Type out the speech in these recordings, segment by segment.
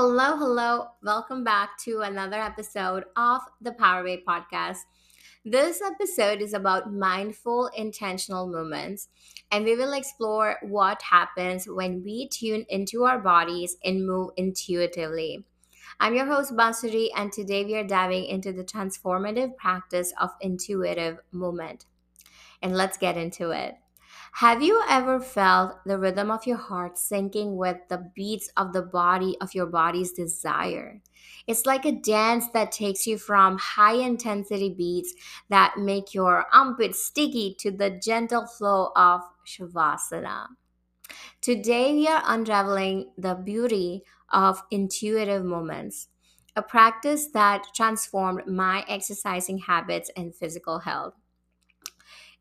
Hello, hello. Welcome back to another episode of the PowerBabe podcast. This episode is about mindful, intentional movements, and we will explore what happens when we tune into our bodies and move intuitively. I'm your host, Bansuri, and today we are diving into the transformative practice of intuitive movement. And let's get into it. Have you ever felt the rhythm of your heart syncing with the beats of the body of your body's desire? It's like a dance that takes you from high intensity beats that make your armpits sticky to the gentle flow of Shavasana. Today, we are unraveling the beauty of intuitive moments, a practice that transformed my exercising habits and physical health.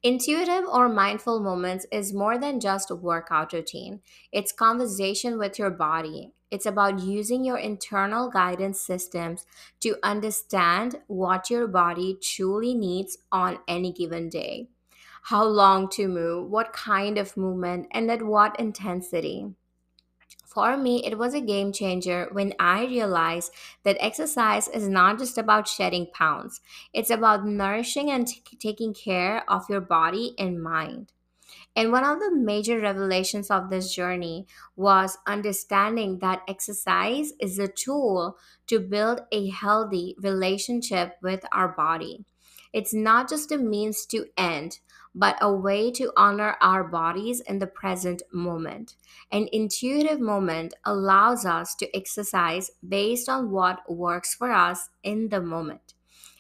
Intuitive or mindful moments is more than just a workout routine. It's conversation with your body. It's about using your internal guidance systems to understand what your body truly needs on any given day. How long to move, what kind of movement, and at what intensity. For me, it was a game changer when I realized that exercise is not just about shedding pounds, it's about nourishing and t- taking care of your body and mind. And one of the major revelations of this journey was understanding that exercise is a tool to build a healthy relationship with our body. It's not just a means to end, but a way to honor our bodies in the present moment. An intuitive moment allows us to exercise based on what works for us in the moment,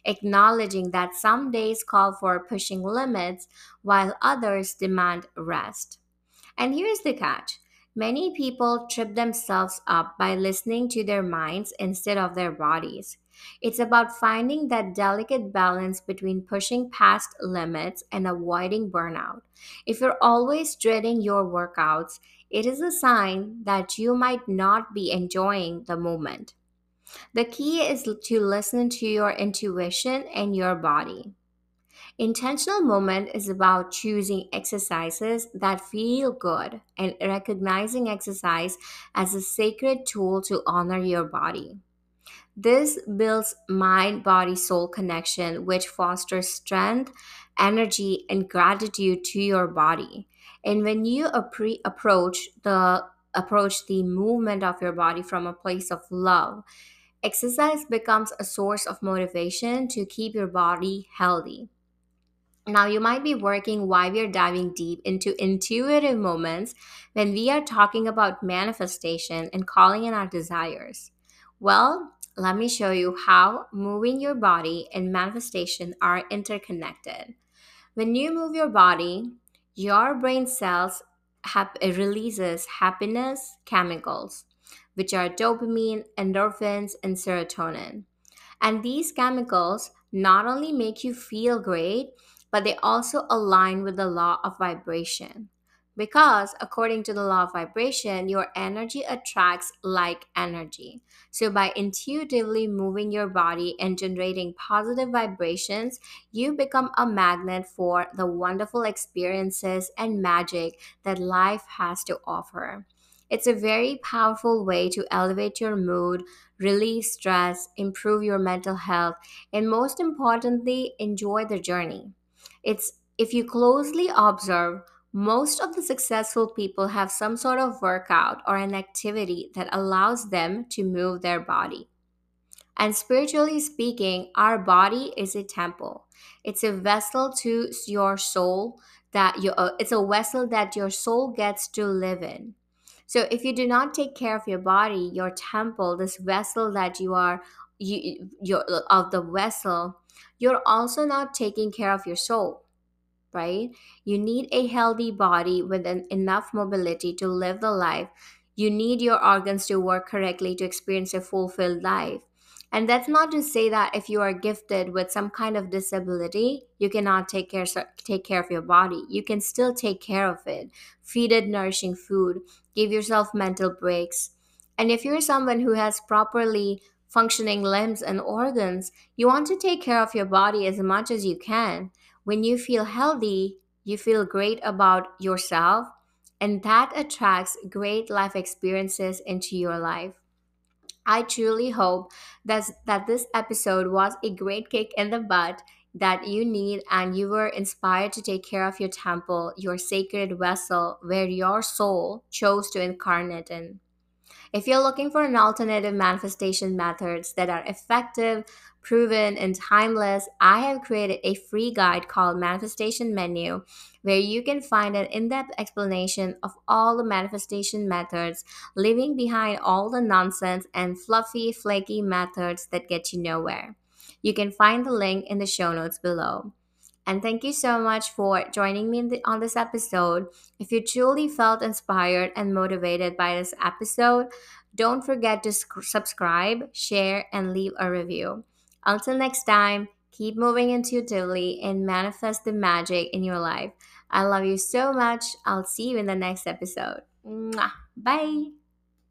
acknowledging that some days call for pushing limits while others demand rest. And here's the catch many people trip themselves up by listening to their minds instead of their bodies. It's about finding that delicate balance between pushing past limits and avoiding burnout. If you're always dreading your workouts, it is a sign that you might not be enjoying the moment. The key is to listen to your intuition and your body. Intentional movement is about choosing exercises that feel good and recognizing exercise as a sacred tool to honor your body. This builds mind body soul connection, which fosters strength, energy, and gratitude to your body. And when you appre- approach the approach the movement of your body from a place of love, exercise becomes a source of motivation to keep your body healthy. Now, you might be working while we are diving deep into intuitive moments when we are talking about manifestation and calling in our desires. Well, let me show you how moving your body and manifestation are interconnected. When you move your body, your brain cells hap- releases happiness chemicals, which are dopamine, endorphins, and serotonin. And these chemicals not only make you feel great, but they also align with the law of vibration. Because according to the law of vibration, your energy attracts like energy. So, by intuitively moving your body and generating positive vibrations, you become a magnet for the wonderful experiences and magic that life has to offer. It's a very powerful way to elevate your mood, relieve stress, improve your mental health, and most importantly, enjoy the journey. It's if you closely observe, most of the successful people have some sort of workout or an activity that allows them to move their body. And spiritually speaking, our body is a temple. It's a vessel to your soul that you uh, it's a vessel that your soul gets to live in. So if you do not take care of your body, your temple, this vessel that you are you your of the vessel, you're also not taking care of your soul right? You need a healthy body with an enough mobility to live the life. You need your organs to work correctly to experience a fulfilled life. And that's not to say that if you are gifted with some kind of disability, you cannot take care take care of your body. You can still take care of it. Feed it nourishing food, give yourself mental breaks. And if you're someone who has properly functioning limbs and organs, you want to take care of your body as much as you can. When you feel healthy, you feel great about yourself, and that attracts great life experiences into your life. I truly hope that, that this episode was a great kick in the butt that you need and you were inspired to take care of your temple, your sacred vessel where your soul chose to incarnate in. If you're looking for an alternative manifestation methods that are effective, proven, and timeless, I have created a free guide called Manifestation Menu where you can find an in-depth explanation of all the manifestation methods, leaving behind all the nonsense and fluffy, flaky methods that get you nowhere. You can find the link in the show notes below. And thank you so much for joining me on this episode. If you truly felt inspired and motivated by this episode, don't forget to sc- subscribe, share, and leave a review. Until next time, keep moving intuitively and manifest the magic in your life. I love you so much. I'll see you in the next episode. Bye.